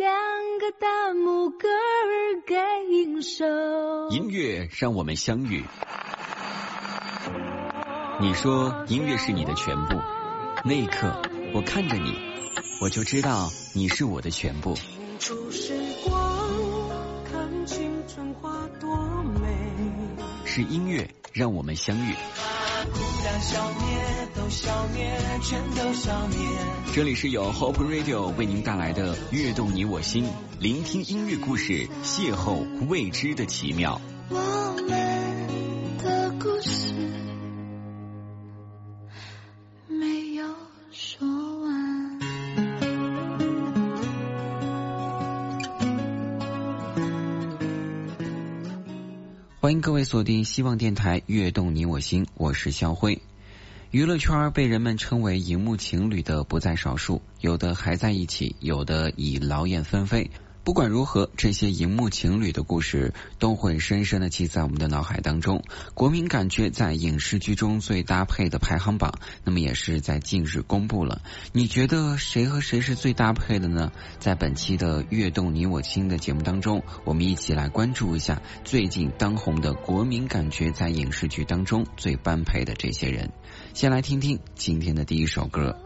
两个大拇哥儿该应手。音乐让我们相遇。你说音乐是你的全部，那一刻我看着你，我就知道你是我的全部。是音乐让我们相遇。这里是由 Hope Radio 为您带来的《悦动你我心》，聆听音乐故事，邂逅未知的奇妙。我们的故事没有说完。欢迎各位锁定希望电台《悦动你我心》，我是肖辉。娱乐圈被人们称为“荧幕情侣”的不在少数，有的还在一起，有的已劳燕分飞。不管如何，这些荧幕情侣的故事都会深深的记在我们的脑海当中。国民感觉在影视剧中最搭配的排行榜，那么也是在近日公布了。你觉得谁和谁是最搭配的呢？在本期的《悦动你我心》的节目当中，我们一起来关注一下最近当红的国民感觉在影视剧当中最般配的这些人。先来听听今天的第一首歌。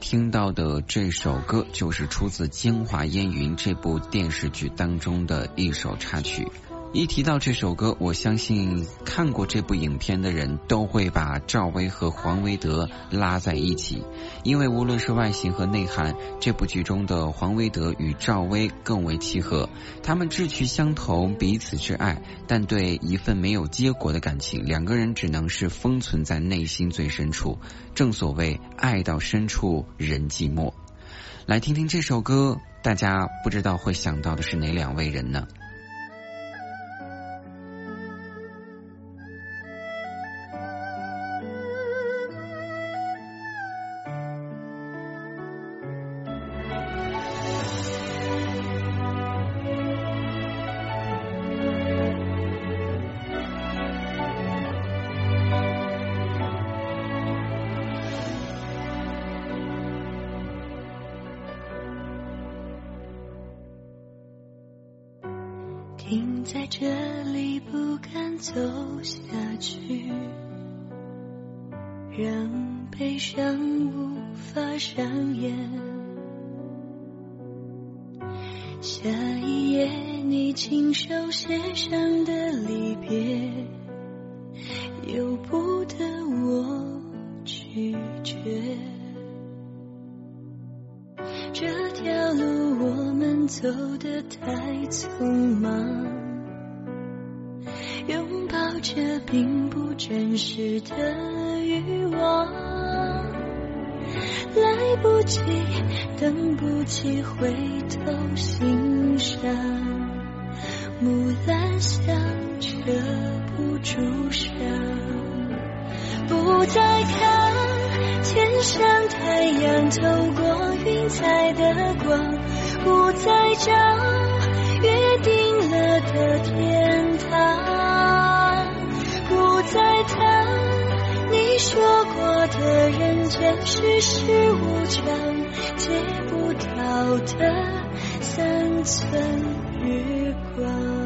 听到的这首歌，就是出自《京华烟云》这部电视剧当中的一首插曲。一提到这首歌，我相信看过这部影片的人都会把赵薇和黄维德拉在一起，因为无论是外形和内涵，这部剧中的黄维德与赵薇更为契合。他们志趣相投，彼此挚爱，但对一份没有结果的感情，两个人只能是封存在内心最深处。正所谓爱到深处人寂寞。来听听这首歌，大家不知道会想到的是哪两位人呢？停在这里，不敢走下去，让悲伤无法上演。下一页你亲手写上的离别，又不走得太匆忙，拥抱着并不真实的欲望，来不及，等不及回头欣赏，木兰香遮不住伤，不再看天上太阳透过云彩的光，不再找约定了的天堂，不再谈你说过的人间世事无常，借不到的三寸日光。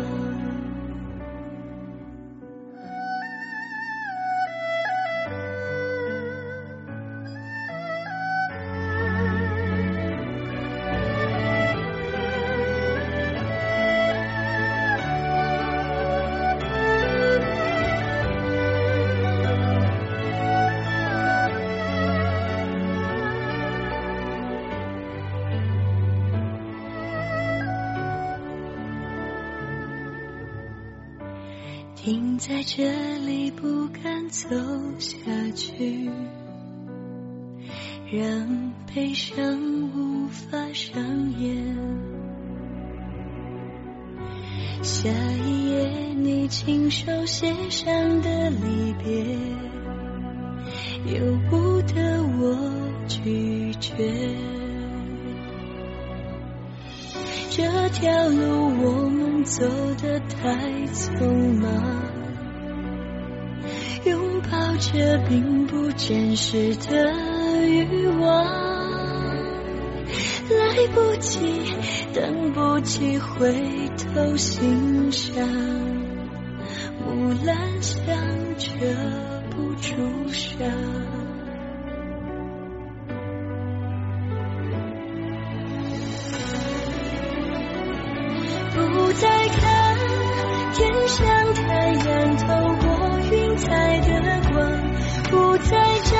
停在这里，不敢走下去，让悲伤无法上演。下一页你亲手写上的离别，由不得我拒绝。这条路我们走得太匆忙，拥抱着并不真实的欲望，来不及，等不及回头欣赏，木兰香遮不住伤。不再看天上太阳透过云彩的光，不再找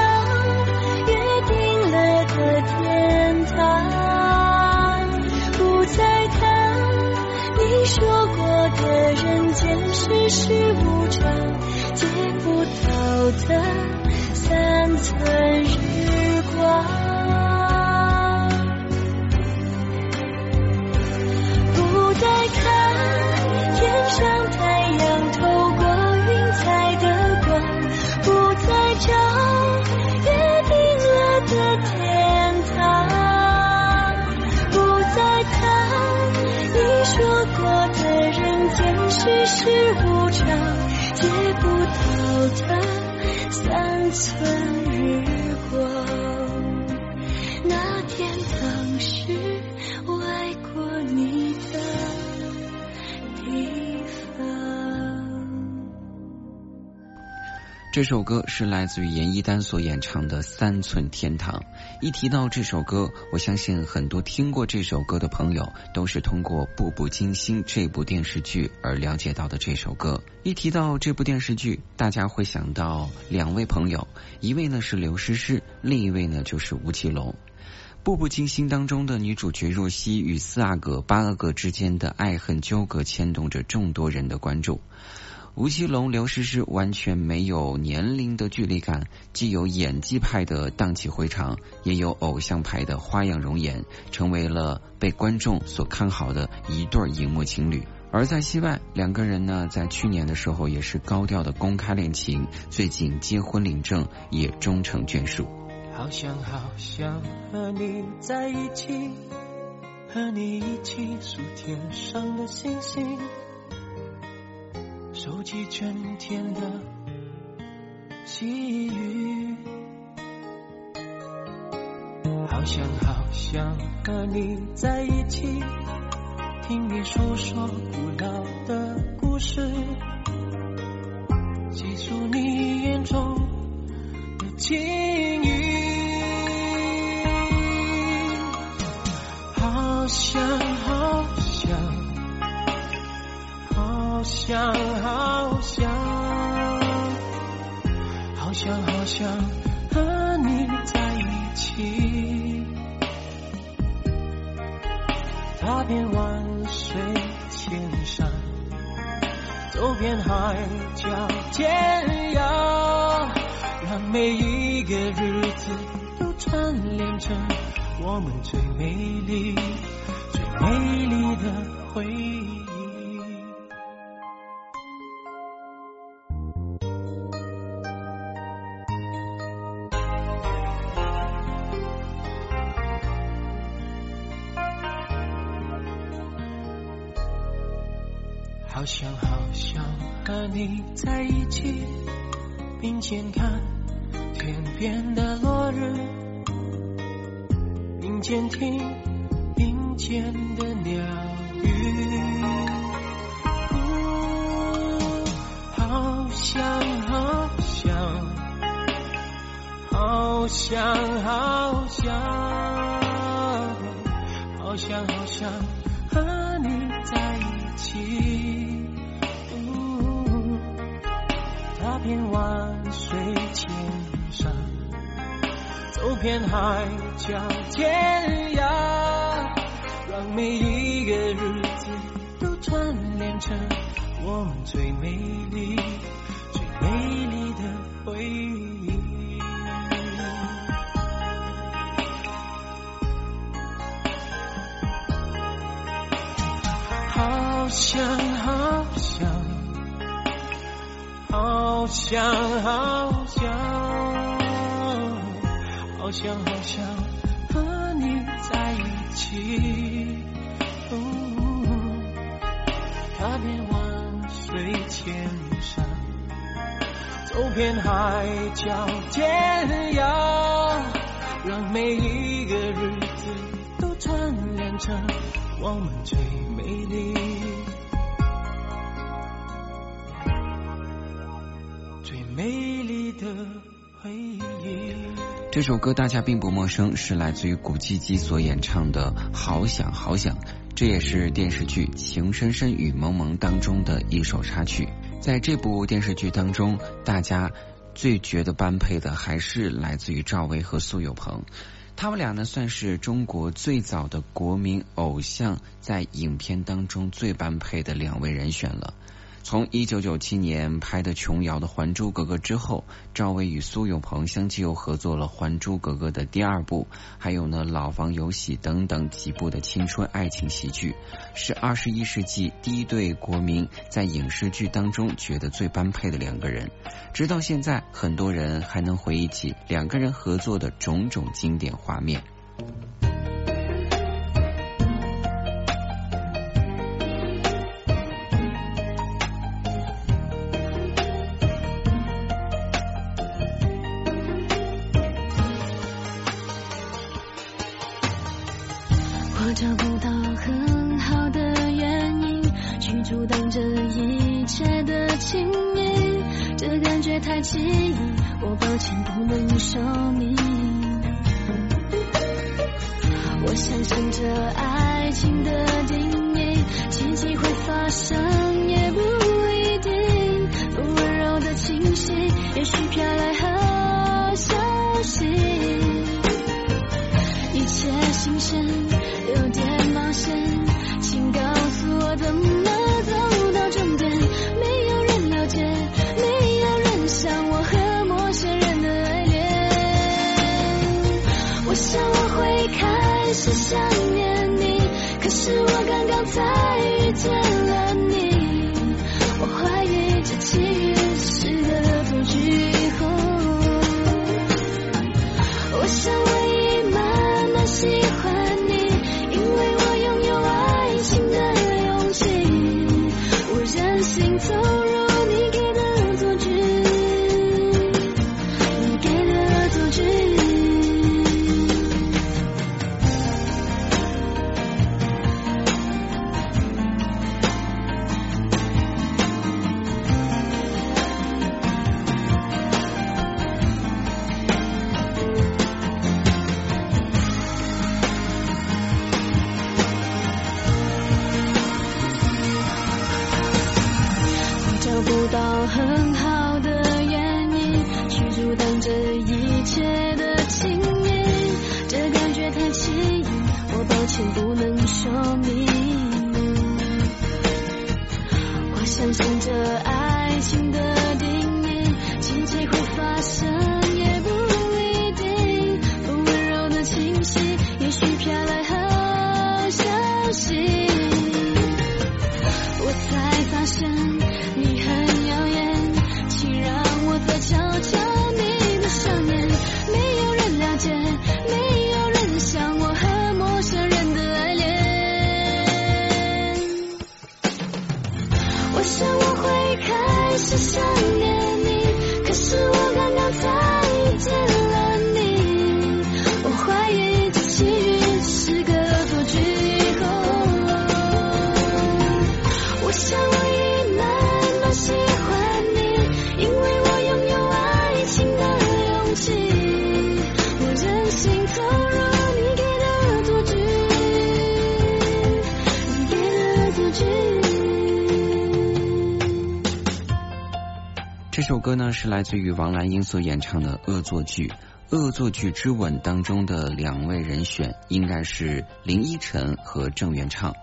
约定了的天堂，不再谈你说过的人间世事无常，借不到的三寸日光。天当时我爱过你的地方。这首歌是来自于严艺丹所演唱的《三寸天堂》。一提到这首歌，我相信很多听过这首歌的朋友都是通过《步步惊心》这部电视剧而了解到的这首歌。一提到这部电视剧，大家会想到两位朋友，一位呢是刘诗诗，另一位呢就是吴奇隆。《步步惊心》当中的女主角若曦与四阿哥、八阿哥之间的爱恨纠葛，牵动着众多人的关注。吴奇隆、刘诗诗完全没有年龄的距离感，既有演技派的荡气回肠，也有偶像派的花样容颜，成为了被观众所看好的一对荧幕情侣。而在戏外，两个人呢，在去年的时候也是高调的公开恋情，最近结婚领证，也终成眷属。好想好想和你在一起，和你一起数天上的星星。收集春天的细雨，好想好想和你在一起，听你诉说古老的故事，细数你眼中的情好想好想。好想好想，好想好想和你在一起，踏遍万水千山，走遍海角天涯，让每一个日子都串联成我们最美丽、美丽的回忆。好想好想和你在一起，并肩看天边的落日，并肩听间的鸟语。呜好想好想，好想好想，好想好想和你在一起。呜，踏遍万水千山，走遍海角天涯，让每一个日子都串联成我们最美丽、最美丽的回忆。好想，好想。好想好想，好想好想和你在一起，片海角天涯，让每一个日子都串联成我们最美丽。美丽的回忆。这首歌大家并不陌生，是来自于古巨基所演唱的《好想好想》，这也是电视剧《情深深雨蒙蒙当中的一首插曲。在这部电视剧当中，大家最觉得般配的还是来自于赵薇和苏有朋，他们俩呢算是中国最早的国民偶像，在影片当中最般配的两位人选了。从一九九七年拍的琼瑶的《还珠格格》之后，赵薇与苏有朋相继又合作了《还珠格格》的第二部，还有呢《老房有喜》等等几部的青春爱情喜剧，是二十一世纪第一对国民在影视剧当中觉得最般配的两个人。直到现在，很多人还能回忆起两个人合作的种种经典画面。我想我会开始想念你，可是我刚刚才遇见首歌呢是来自于王蓝英所演唱的《恶作剧》。《恶作剧之吻》当中的两位人选应该是林依晨和郑元畅。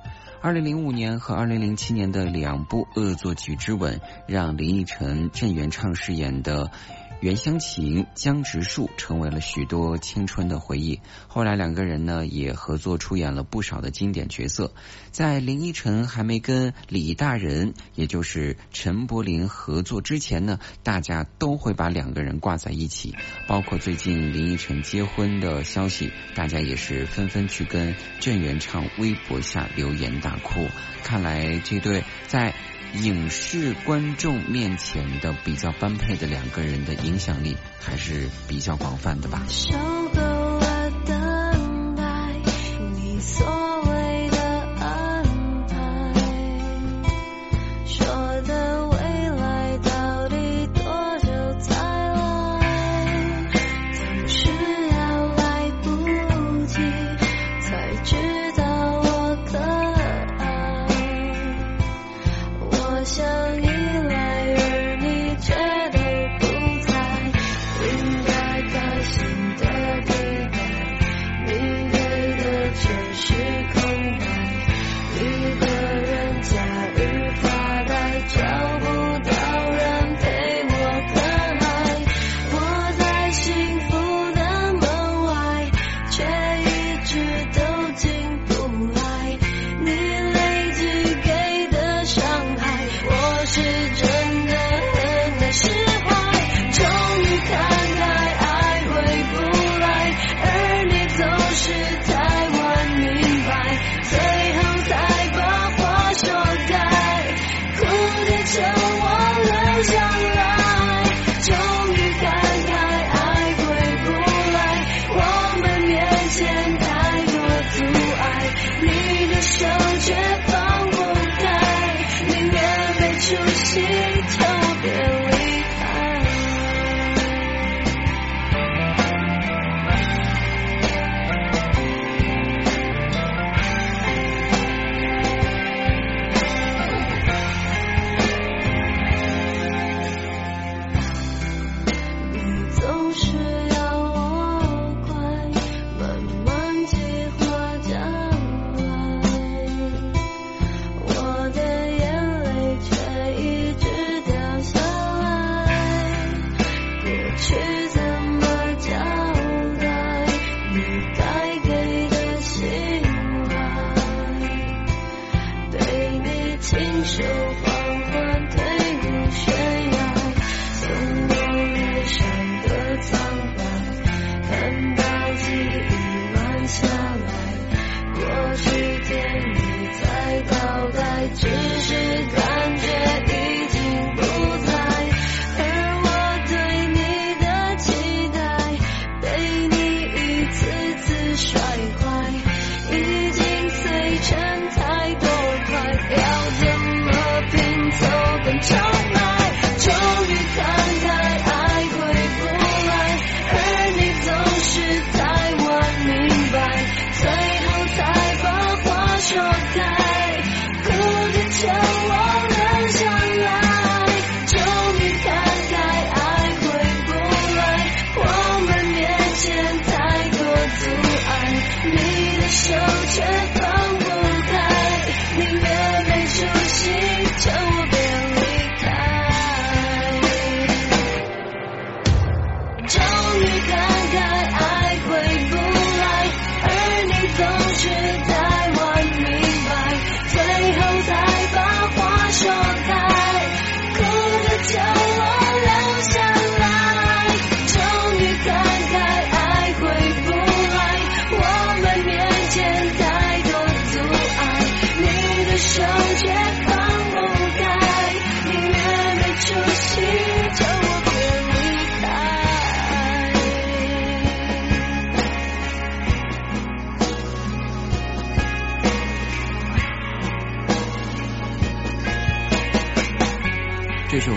二零零五年和二零零七年的两部《恶作剧之吻》，让林依晨、郑元畅饰演的袁湘琴、江直树成为了许多青春的回忆。后来两个人呢也合作出演了不少的经典角色。在林依晨还没跟李大人，也就是陈柏霖合作之前呢，大家都会把两个人挂在一起。包括最近林依晨结婚的消息，大家也是纷纷去跟郑元畅微博下留言大哭。看来这对在影视观众面前的比较般配的两个人的影响力还是比较广泛的吧。受够了等待，你所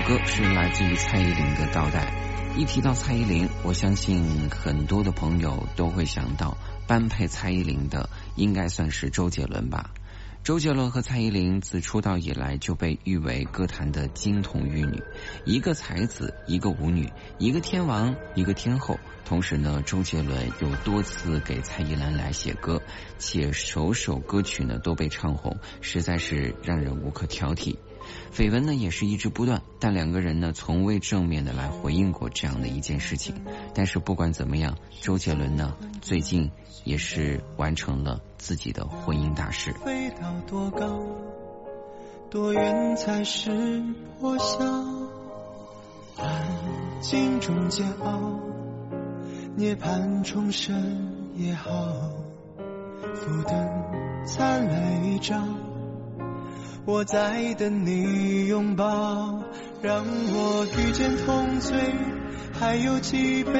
歌是来自于蔡依林的《倒带》。一提到蔡依林，我相信很多的朋友都会想到般配蔡依林的，应该算是周杰伦吧。周杰伦和蔡依林自出道以来就被誉为歌坛的金童玉女，一个才子，一个舞女，一个天王，一个天后。同时呢，周杰伦又多次给蔡依林来写歌，且首首歌曲呢都被唱红，实在是让人无可挑剔。绯闻呢也是一直不断，但两个人呢从未正面的来回应过这样的一件事情。但是不管怎么样，周杰伦呢最近也是完成了自己的婚姻大事。飞到多高，多远才是破晓？安静中煎熬，涅槃重生也好。浮灯灿烂一照，我在等你拥抱，让我遇见痛罪，还有几杯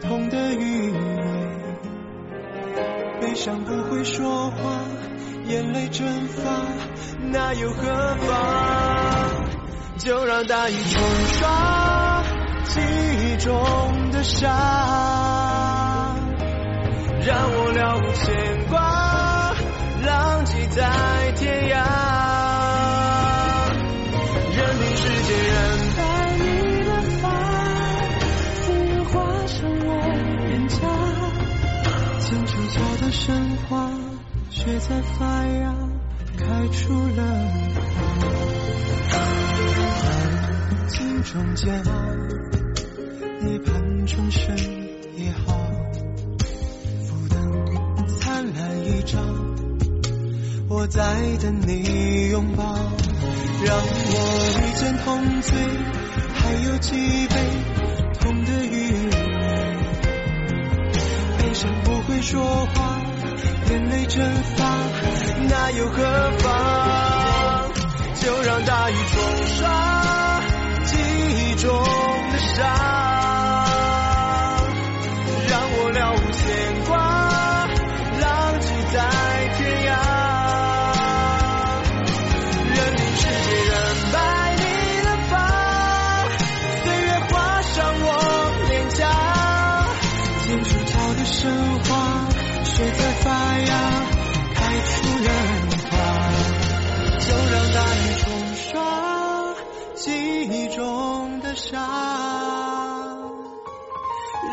痛的余味。悲伤不会说话，眼泪蒸发，那又何妨？就让大雨冲刷记忆中的伤，让我了无牵挂，浪迹在天涯。却在发芽，开出了花。安静中煎熬，涅槃重生也好。浮灯灿烂一朝，我在等你拥抱，让我遇见痛醉，还有几杯痛的余味。悲伤不会说话，眼泪蒸发，那又何妨？就让大雨冲刷记忆中的伤，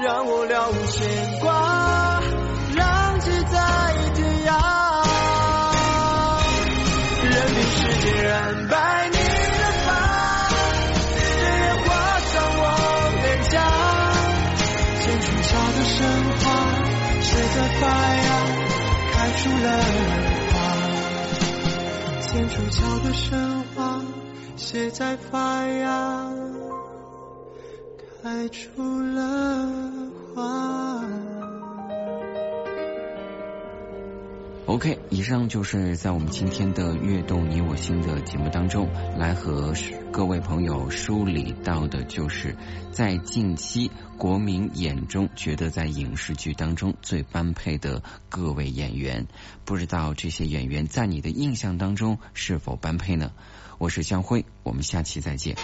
让我了无牵挂，浪迹在天涯。任凭世界染白你的发，岁月划伤我脸颊。千树桥的神话，谁在发芽，开出了花。千树出鞘的神话谁在发芽，开出了花。OK，以上就是在我们今天的《悦动你我心》的节目当中，来和各位朋友梳理到的，就是在近期国民眼中觉得在影视剧当中最般配的各位演员。不知道这些演员在你的印象当中是否般配呢？我是向辉，我们下期再见。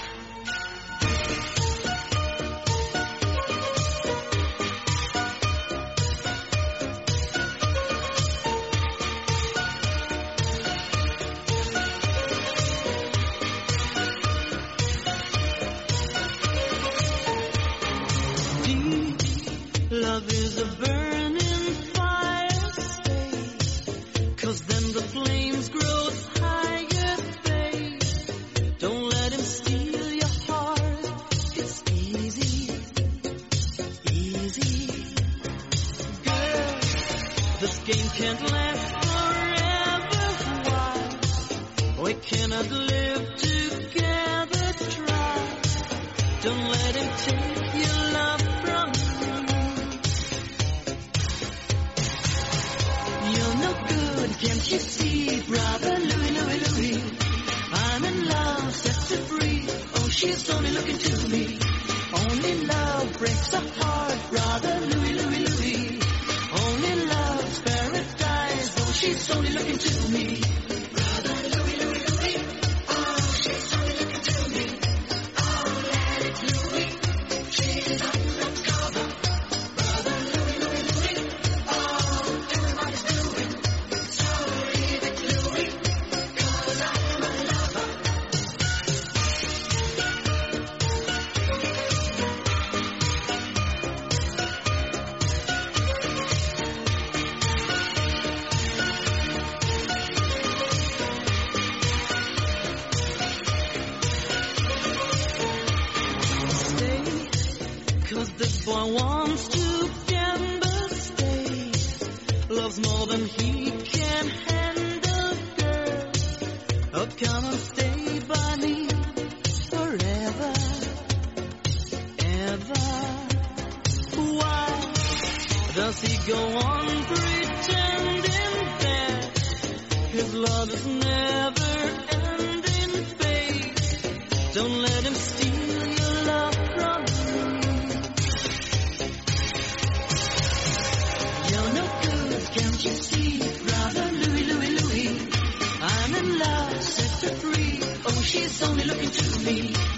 Can't you see, brother Louie, Louie, Louie? I'm in love, set to free. Oh, she's only looking to me. Only love breaks a heart, brother Louie, Louie, Louie. Only love's paradise. Oh, she's only looking to me. Cause this boy wants to gamble stay. Loves more than he can handle, girl. Oh, come and stay by me forever, ever. Why does he go on? It's only looking to me.